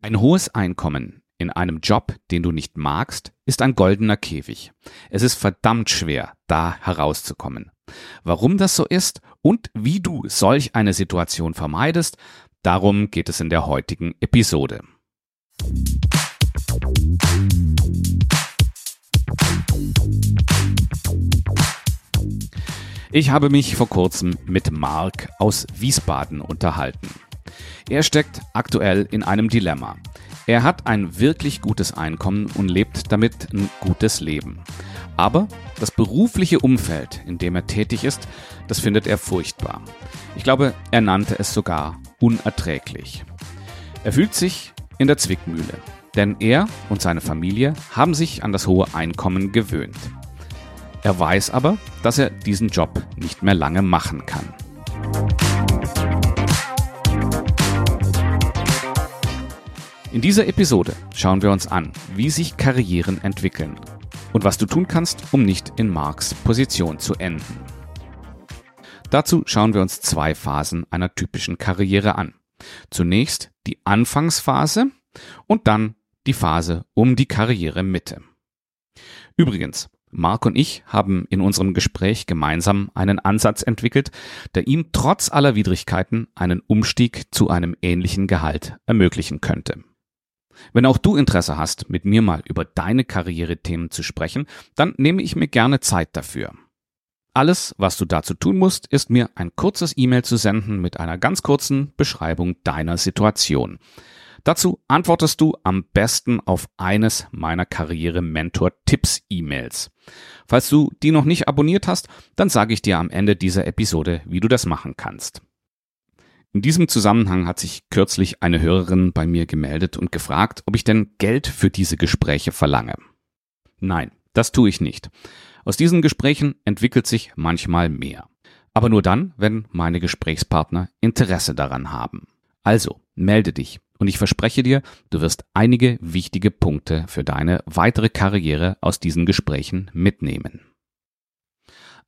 Ein hohes Einkommen in einem Job, den du nicht magst, ist ein goldener Käfig. Es ist verdammt schwer, da herauszukommen. Warum das so ist und wie du solch eine Situation vermeidest, darum geht es in der heutigen Episode. Ich habe mich vor kurzem mit Mark aus Wiesbaden unterhalten. Er steckt aktuell in einem Dilemma. Er hat ein wirklich gutes Einkommen und lebt damit ein gutes Leben. Aber das berufliche Umfeld, in dem er tätig ist, das findet er furchtbar. Ich glaube, er nannte es sogar unerträglich. Er fühlt sich in der Zwickmühle, denn er und seine Familie haben sich an das hohe Einkommen gewöhnt. Er weiß aber, dass er diesen Job nicht mehr lange machen kann. In dieser Episode schauen wir uns an, wie sich Karrieren entwickeln und was du tun kannst, um nicht in Marks Position zu enden. Dazu schauen wir uns zwei Phasen einer typischen Karriere an. Zunächst die Anfangsphase und dann die Phase um die Karrieremitte. Übrigens, Mark und ich haben in unserem Gespräch gemeinsam einen Ansatz entwickelt, der ihm trotz aller Widrigkeiten einen Umstieg zu einem ähnlichen Gehalt ermöglichen könnte. Wenn auch du Interesse hast, mit mir mal über deine Karrierethemen zu sprechen, dann nehme ich mir gerne Zeit dafür. Alles, was du dazu tun musst, ist mir ein kurzes E-Mail zu senden mit einer ganz kurzen Beschreibung deiner Situation. Dazu antwortest du am besten auf eines meiner Karriere-Mentor-Tipps-E-Mails. Falls du die noch nicht abonniert hast, dann sage ich dir am Ende dieser Episode, wie du das machen kannst. In diesem Zusammenhang hat sich kürzlich eine Hörerin bei mir gemeldet und gefragt, ob ich denn Geld für diese Gespräche verlange. Nein, das tue ich nicht. Aus diesen Gesprächen entwickelt sich manchmal mehr. Aber nur dann, wenn meine Gesprächspartner Interesse daran haben. Also, melde dich und ich verspreche dir, du wirst einige wichtige Punkte für deine weitere Karriere aus diesen Gesprächen mitnehmen.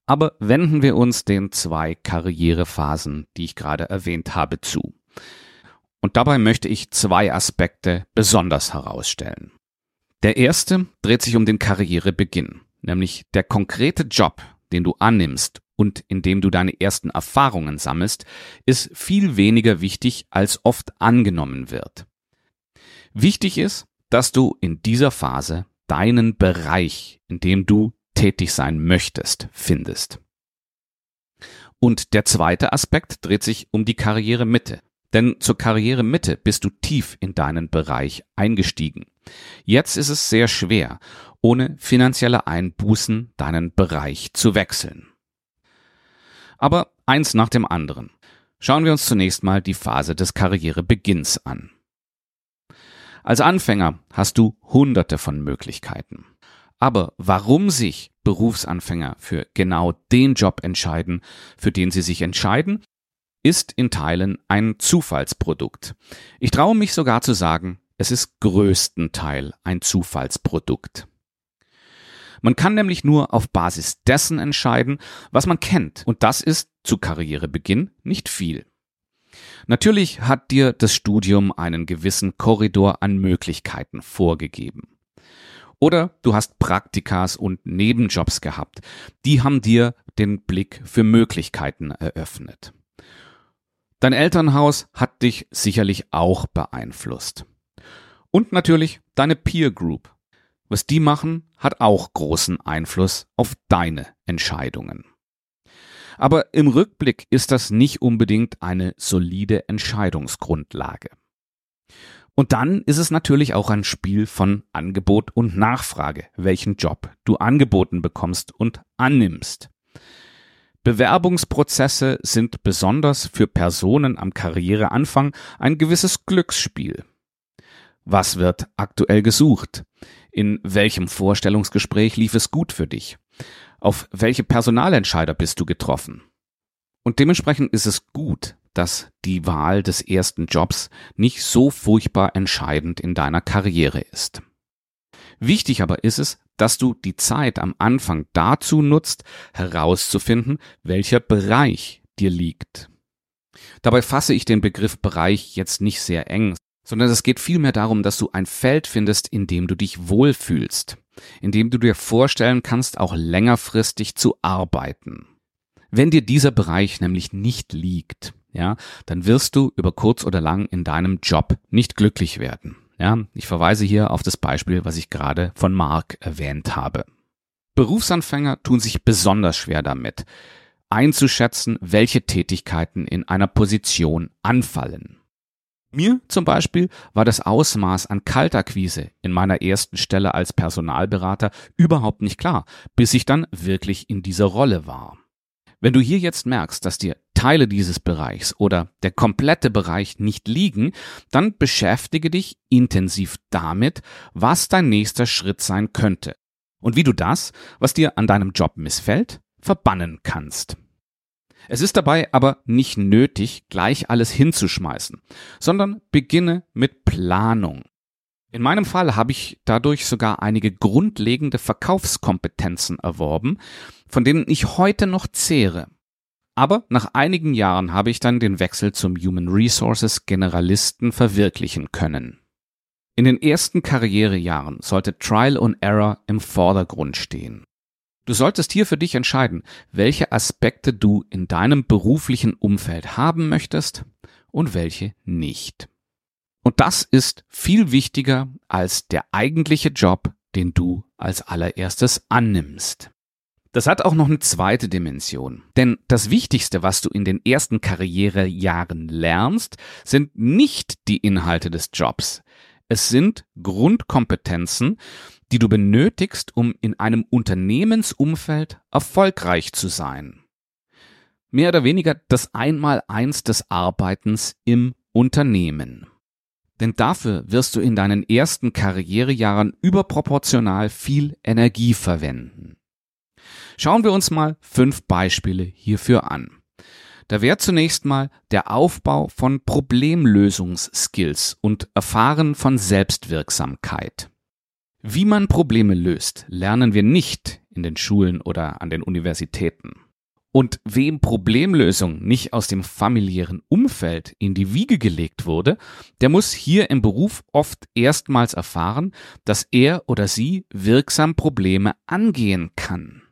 Aber wenden wir uns den zwei Karrierephasen, die ich gerade erwähnt habe, zu. Und dabei möchte ich zwei Aspekte besonders herausstellen. Der erste dreht sich um den Karrierebeginn, nämlich der konkrete Job, den du annimmst und in dem du deine ersten Erfahrungen sammelst, ist viel weniger wichtig, als oft angenommen wird. Wichtig ist, dass du in dieser Phase deinen Bereich, in dem du tätig sein möchtest, findest. Und der zweite Aspekt dreht sich um die Karrieremitte. Denn zur Karrieremitte bist du tief in deinen Bereich eingestiegen. Jetzt ist es sehr schwer, ohne finanzielle Einbußen deinen Bereich zu wechseln. Aber eins nach dem anderen. Schauen wir uns zunächst mal die Phase des Karrierebeginns an. Als Anfänger hast du hunderte von Möglichkeiten. Aber warum sich Berufsanfänger für genau den Job entscheiden, für den sie sich entscheiden, ist in Teilen ein Zufallsprodukt. Ich traue mich sogar zu sagen, es ist größtenteil ein Zufallsprodukt. Man kann nämlich nur auf Basis dessen entscheiden, was man kennt, und das ist zu Karrierebeginn nicht viel. Natürlich hat dir das Studium einen gewissen Korridor an Möglichkeiten vorgegeben. Oder du hast Praktikas und Nebenjobs gehabt. Die haben dir den Blick für Möglichkeiten eröffnet. Dein Elternhaus hat dich sicherlich auch beeinflusst. Und natürlich deine Peer Group. Was die machen, hat auch großen Einfluss auf deine Entscheidungen. Aber im Rückblick ist das nicht unbedingt eine solide Entscheidungsgrundlage. Und dann ist es natürlich auch ein Spiel von Angebot und Nachfrage, welchen Job du angeboten bekommst und annimmst. Bewerbungsprozesse sind besonders für Personen am Karriereanfang ein gewisses Glücksspiel. Was wird aktuell gesucht? In welchem Vorstellungsgespräch lief es gut für dich? Auf welche Personalentscheider bist du getroffen? Und dementsprechend ist es gut, dass die Wahl des ersten Jobs nicht so furchtbar entscheidend in deiner Karriere ist. Wichtig aber ist es, dass du die Zeit am Anfang dazu nutzt, herauszufinden, welcher Bereich dir liegt. Dabei fasse ich den Begriff Bereich jetzt nicht sehr eng, sondern es geht vielmehr darum, dass du ein Feld findest, in dem du dich wohlfühlst, in dem du dir vorstellen kannst, auch längerfristig zu arbeiten. Wenn dir dieser Bereich nämlich nicht liegt, ja, dann wirst du über kurz oder lang in deinem Job nicht glücklich werden. Ja, ich verweise hier auf das Beispiel, was ich gerade von Mark erwähnt habe. Berufsanfänger tun sich besonders schwer damit, einzuschätzen, welche Tätigkeiten in einer Position anfallen. Mir zum Beispiel war das Ausmaß an Kaltakquise in meiner ersten Stelle als Personalberater überhaupt nicht klar, bis ich dann wirklich in dieser Rolle war. Wenn du hier jetzt merkst, dass dir Teile dieses Bereichs oder der komplette Bereich nicht liegen, dann beschäftige dich intensiv damit, was dein nächster Schritt sein könnte und wie du das, was dir an deinem Job missfällt, verbannen kannst. Es ist dabei aber nicht nötig, gleich alles hinzuschmeißen, sondern beginne mit Planung. In meinem Fall habe ich dadurch sogar einige grundlegende Verkaufskompetenzen erworben, von denen ich heute noch zehre. Aber nach einigen Jahren habe ich dann den Wechsel zum Human Resources Generalisten verwirklichen können. In den ersten Karrierejahren sollte Trial and Error im Vordergrund stehen. Du solltest hier für dich entscheiden, welche Aspekte du in deinem beruflichen Umfeld haben möchtest und welche nicht. Und das ist viel wichtiger als der eigentliche Job, den du als allererstes annimmst. Das hat auch noch eine zweite Dimension. Denn das Wichtigste, was du in den ersten Karrierejahren lernst, sind nicht die Inhalte des Jobs. Es sind Grundkompetenzen, die du benötigst, um in einem Unternehmensumfeld erfolgreich zu sein. Mehr oder weniger das Einmaleins des Arbeitens im Unternehmen. Denn dafür wirst du in deinen ersten Karrierejahren überproportional viel Energie verwenden. Schauen wir uns mal fünf Beispiele hierfür an. Da wäre zunächst mal der Aufbau von Problemlösungsskills und Erfahren von Selbstwirksamkeit. Wie man Probleme löst, lernen wir nicht in den Schulen oder an den Universitäten. Und wem Problemlösung nicht aus dem familiären Umfeld in die Wiege gelegt wurde, der muss hier im Beruf oft erstmals erfahren, dass er oder sie wirksam Probleme angehen kann.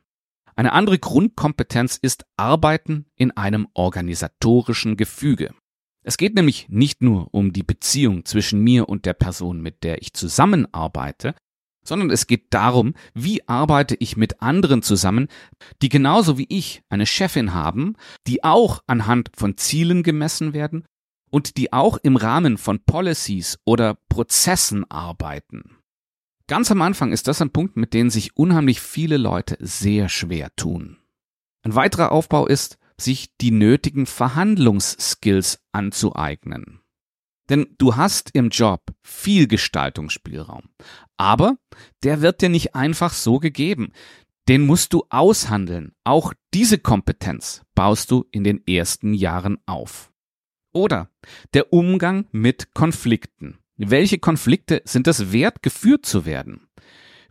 Eine andere Grundkompetenz ist Arbeiten in einem organisatorischen Gefüge. Es geht nämlich nicht nur um die Beziehung zwischen mir und der Person, mit der ich zusammenarbeite, sondern es geht darum, wie arbeite ich mit anderen zusammen, die genauso wie ich eine Chefin haben, die auch anhand von Zielen gemessen werden und die auch im Rahmen von Policies oder Prozessen arbeiten. Ganz am Anfang ist das ein Punkt, mit dem sich unheimlich viele Leute sehr schwer tun. Ein weiterer Aufbau ist, sich die nötigen Verhandlungsskills anzueignen. Denn du hast im Job viel Gestaltungsspielraum. Aber der wird dir nicht einfach so gegeben. Den musst du aushandeln. Auch diese Kompetenz baust du in den ersten Jahren auf. Oder der Umgang mit Konflikten. Welche Konflikte sind es wert, geführt zu werden?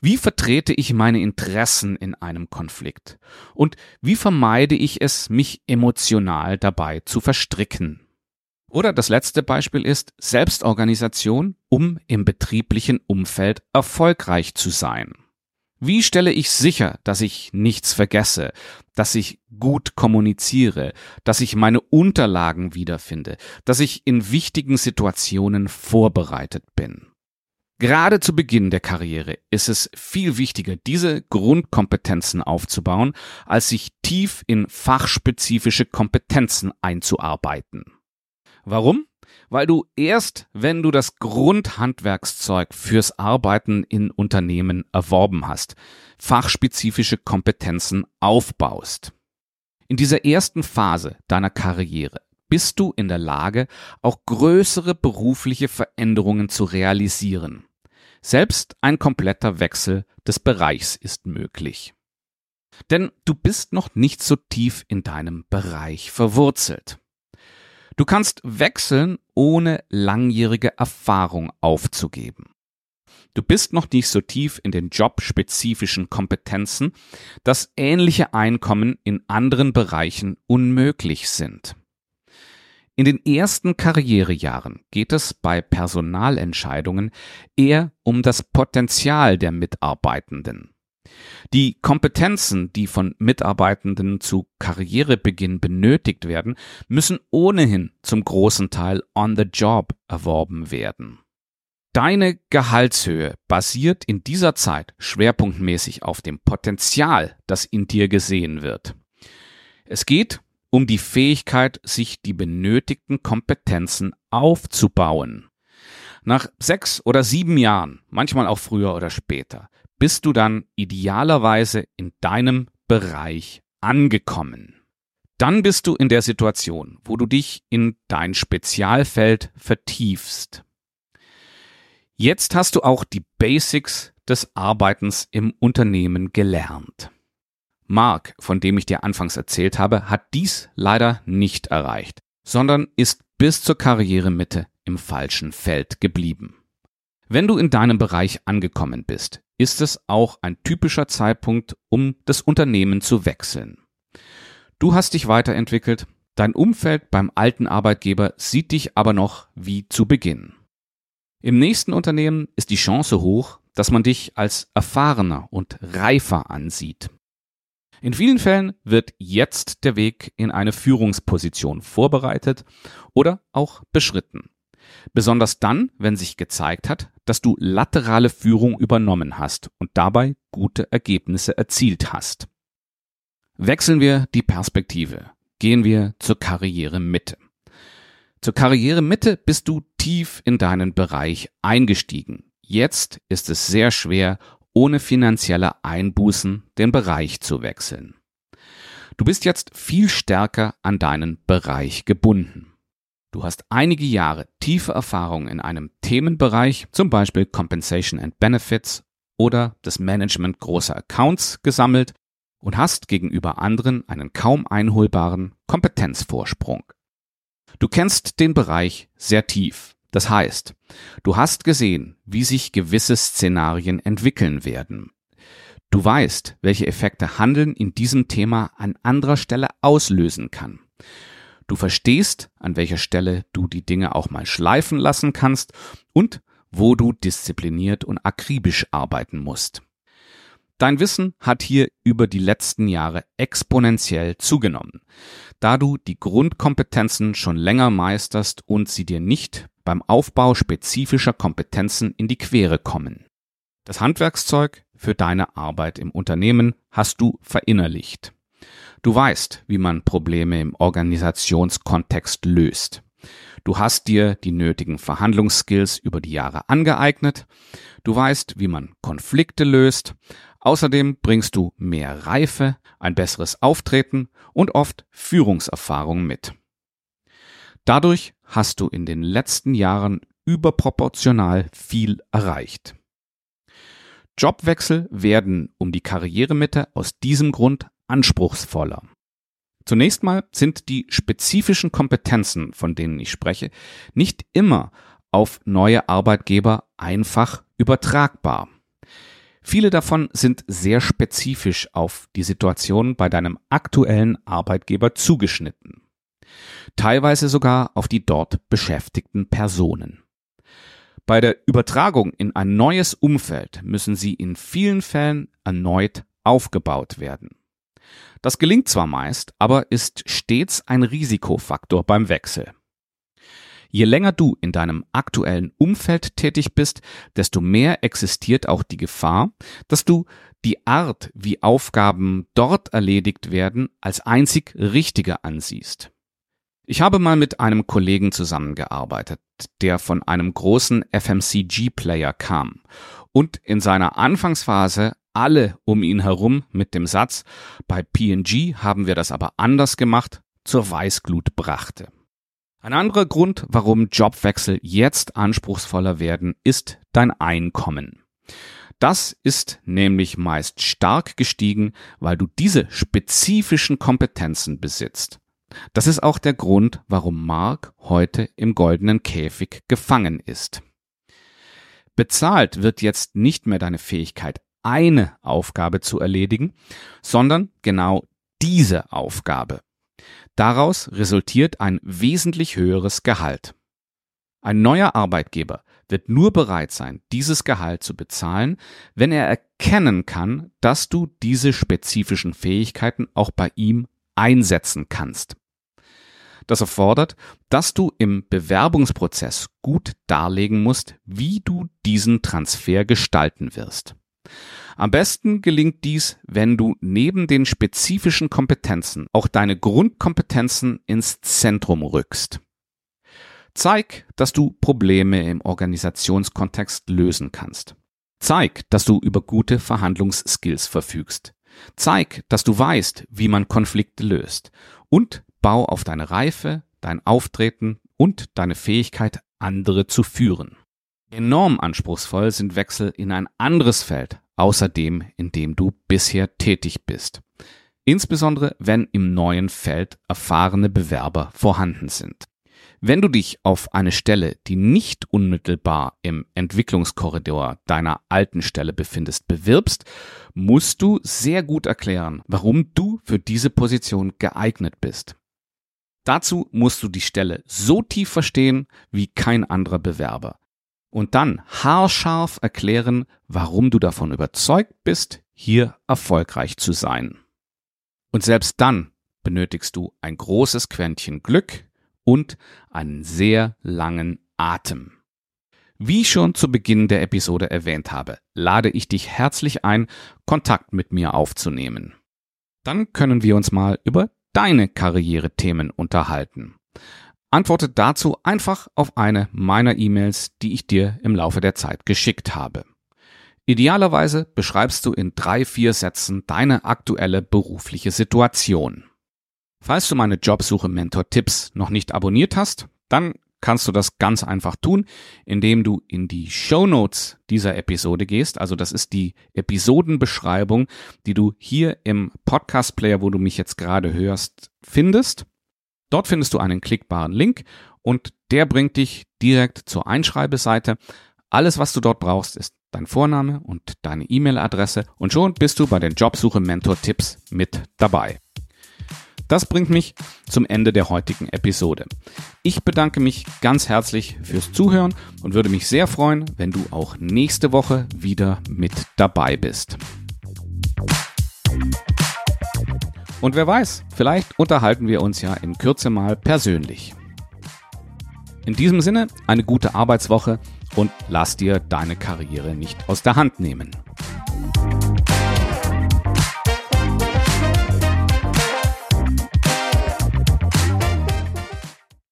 Wie vertrete ich meine Interessen in einem Konflikt? Und wie vermeide ich es, mich emotional dabei zu verstricken? Oder das letzte Beispiel ist Selbstorganisation, um im betrieblichen Umfeld erfolgreich zu sein. Wie stelle ich sicher, dass ich nichts vergesse, dass ich gut kommuniziere, dass ich meine Unterlagen wiederfinde, dass ich in wichtigen Situationen vorbereitet bin? Gerade zu Beginn der Karriere ist es viel wichtiger, diese Grundkompetenzen aufzubauen, als sich tief in fachspezifische Kompetenzen einzuarbeiten. Warum? Weil du erst, wenn du das Grundhandwerkszeug fürs Arbeiten in Unternehmen erworben hast, fachspezifische Kompetenzen aufbaust. In dieser ersten Phase deiner Karriere bist du in der Lage, auch größere berufliche Veränderungen zu realisieren. Selbst ein kompletter Wechsel des Bereichs ist möglich. Denn du bist noch nicht so tief in deinem Bereich verwurzelt. Du kannst wechseln, ohne langjährige Erfahrung aufzugeben. Du bist noch nicht so tief in den jobspezifischen Kompetenzen, dass ähnliche Einkommen in anderen Bereichen unmöglich sind. In den ersten Karrierejahren geht es bei Personalentscheidungen eher um das Potenzial der Mitarbeitenden. Die Kompetenzen, die von Mitarbeitenden zu Karrierebeginn benötigt werden, müssen ohnehin zum großen Teil on the job erworben werden. Deine Gehaltshöhe basiert in dieser Zeit schwerpunktmäßig auf dem Potenzial, das in dir gesehen wird. Es geht um die Fähigkeit, sich die benötigten Kompetenzen aufzubauen. Nach sechs oder sieben Jahren, manchmal auch früher oder später, bist du dann idealerweise in deinem Bereich angekommen. Dann bist du in der Situation, wo du dich in dein Spezialfeld vertiefst. Jetzt hast du auch die Basics des Arbeitens im Unternehmen gelernt. Mark, von dem ich dir anfangs erzählt habe, hat dies leider nicht erreicht, sondern ist bis zur Karrieremitte im falschen Feld geblieben. Wenn du in deinem Bereich angekommen bist, ist es auch ein typischer Zeitpunkt, um das Unternehmen zu wechseln. Du hast dich weiterentwickelt, dein Umfeld beim alten Arbeitgeber sieht dich aber noch wie zu Beginn. Im nächsten Unternehmen ist die Chance hoch, dass man dich als erfahrener und reifer ansieht. In vielen Fällen wird jetzt der Weg in eine Führungsposition vorbereitet oder auch beschritten. Besonders dann, wenn sich gezeigt hat, dass du laterale Führung übernommen hast und dabei gute Ergebnisse erzielt hast. Wechseln wir die Perspektive. Gehen wir zur Karrieremitte. Zur Karrieremitte bist du tief in deinen Bereich eingestiegen. Jetzt ist es sehr schwer, ohne finanzielle Einbußen den Bereich zu wechseln. Du bist jetzt viel stärker an deinen Bereich gebunden. Du hast einige Jahre tiefe Erfahrung in einem Themenbereich, zum Beispiel Compensation and Benefits oder das Management großer Accounts gesammelt und hast gegenüber anderen einen kaum einholbaren Kompetenzvorsprung. Du kennst den Bereich sehr tief das heißt, du hast gesehen, wie sich gewisse Szenarien entwickeln werden. Du weißt, welche Effekte Handeln in diesem Thema an anderer Stelle auslösen kann. Du verstehst, an welcher Stelle du die Dinge auch mal schleifen lassen kannst und wo du diszipliniert und akribisch arbeiten musst. Dein Wissen hat hier über die letzten Jahre exponentiell zugenommen, da du die Grundkompetenzen schon länger meisterst und sie dir nicht beim Aufbau spezifischer Kompetenzen in die Quere kommen. Das Handwerkszeug für deine Arbeit im Unternehmen hast du verinnerlicht. Du weißt, wie man Probleme im Organisationskontext löst. Du hast dir die nötigen Verhandlungsskills über die Jahre angeeignet. Du weißt, wie man Konflikte löst. Außerdem bringst du mehr Reife, ein besseres Auftreten und oft Führungserfahrung mit. Dadurch hast du in den letzten Jahren überproportional viel erreicht. Jobwechsel werden um die Karrieremitte aus diesem Grund anspruchsvoller. Zunächst mal sind die spezifischen Kompetenzen, von denen ich spreche, nicht immer auf neue Arbeitgeber einfach übertragbar. Viele davon sind sehr spezifisch auf die Situation bei deinem aktuellen Arbeitgeber zugeschnitten teilweise sogar auf die dort beschäftigten Personen. Bei der Übertragung in ein neues Umfeld müssen sie in vielen Fällen erneut aufgebaut werden. Das gelingt zwar meist, aber ist stets ein Risikofaktor beim Wechsel. Je länger du in deinem aktuellen Umfeld tätig bist, desto mehr existiert auch die Gefahr, dass du die Art, wie Aufgaben dort erledigt werden, als einzig richtige ansiehst. Ich habe mal mit einem Kollegen zusammengearbeitet, der von einem großen FMCG-Player kam und in seiner Anfangsphase alle um ihn herum mit dem Satz, bei PG haben wir das aber anders gemacht, zur Weißglut brachte. Ein anderer Grund, warum Jobwechsel jetzt anspruchsvoller werden, ist dein Einkommen. Das ist nämlich meist stark gestiegen, weil du diese spezifischen Kompetenzen besitzt. Das ist auch der Grund, warum Mark heute im goldenen Käfig gefangen ist. Bezahlt wird jetzt nicht mehr deine Fähigkeit, eine Aufgabe zu erledigen, sondern genau diese Aufgabe. Daraus resultiert ein wesentlich höheres Gehalt. Ein neuer Arbeitgeber wird nur bereit sein, dieses Gehalt zu bezahlen, wenn er erkennen kann, dass du diese spezifischen Fähigkeiten auch bei ihm einsetzen kannst. Das erfordert, dass du im Bewerbungsprozess gut darlegen musst, wie du diesen Transfer gestalten wirst. Am besten gelingt dies, wenn du neben den spezifischen Kompetenzen auch deine Grundkompetenzen ins Zentrum rückst. Zeig, dass du Probleme im Organisationskontext lösen kannst. Zeig, dass du über gute Verhandlungsskills verfügst. Zeig, dass du weißt, wie man Konflikte löst. Und bau auf deine Reife, dein Auftreten und deine Fähigkeit, andere zu führen. Enorm anspruchsvoll sind Wechsel in ein anderes Feld, außer dem, in dem du bisher tätig bist. Insbesondere wenn im neuen Feld erfahrene Bewerber vorhanden sind. Wenn du dich auf eine Stelle, die nicht unmittelbar im Entwicklungskorridor deiner alten Stelle befindest, bewirbst, musst du sehr gut erklären, warum du für diese Position geeignet bist. Dazu musst du die Stelle so tief verstehen wie kein anderer Bewerber und dann haarscharf erklären, warum du davon überzeugt bist, hier erfolgreich zu sein. Und selbst dann benötigst du ein großes Quäntchen Glück und einen sehr langen Atem. Wie schon zu Beginn der Episode erwähnt habe, lade ich dich herzlich ein, Kontakt mit mir aufzunehmen. Dann können wir uns mal über deine Karrierethemen unterhalten. Antworte dazu einfach auf eine meiner E-Mails, die ich dir im Laufe der Zeit geschickt habe. Idealerweise beschreibst du in drei, vier Sätzen deine aktuelle berufliche Situation. Falls du meine Jobsuche Mentor Tipps noch nicht abonniert hast, dann kannst du das ganz einfach tun, indem du in die Show Notes dieser Episode gehst. Also das ist die Episodenbeschreibung, die du hier im Podcast Player, wo du mich jetzt gerade hörst, findest. Dort findest du einen klickbaren Link und der bringt dich direkt zur Einschreibeseite. Alles, was du dort brauchst, ist dein Vorname und deine E-Mail-Adresse und schon bist du bei den Jobsuche Mentor Tipps mit dabei. Das bringt mich zum Ende der heutigen Episode. Ich bedanke mich ganz herzlich fürs Zuhören und würde mich sehr freuen, wenn du auch nächste Woche wieder mit dabei bist. Und wer weiß, vielleicht unterhalten wir uns ja in Kürze mal persönlich. In diesem Sinne eine gute Arbeitswoche und lass dir deine Karriere nicht aus der Hand nehmen.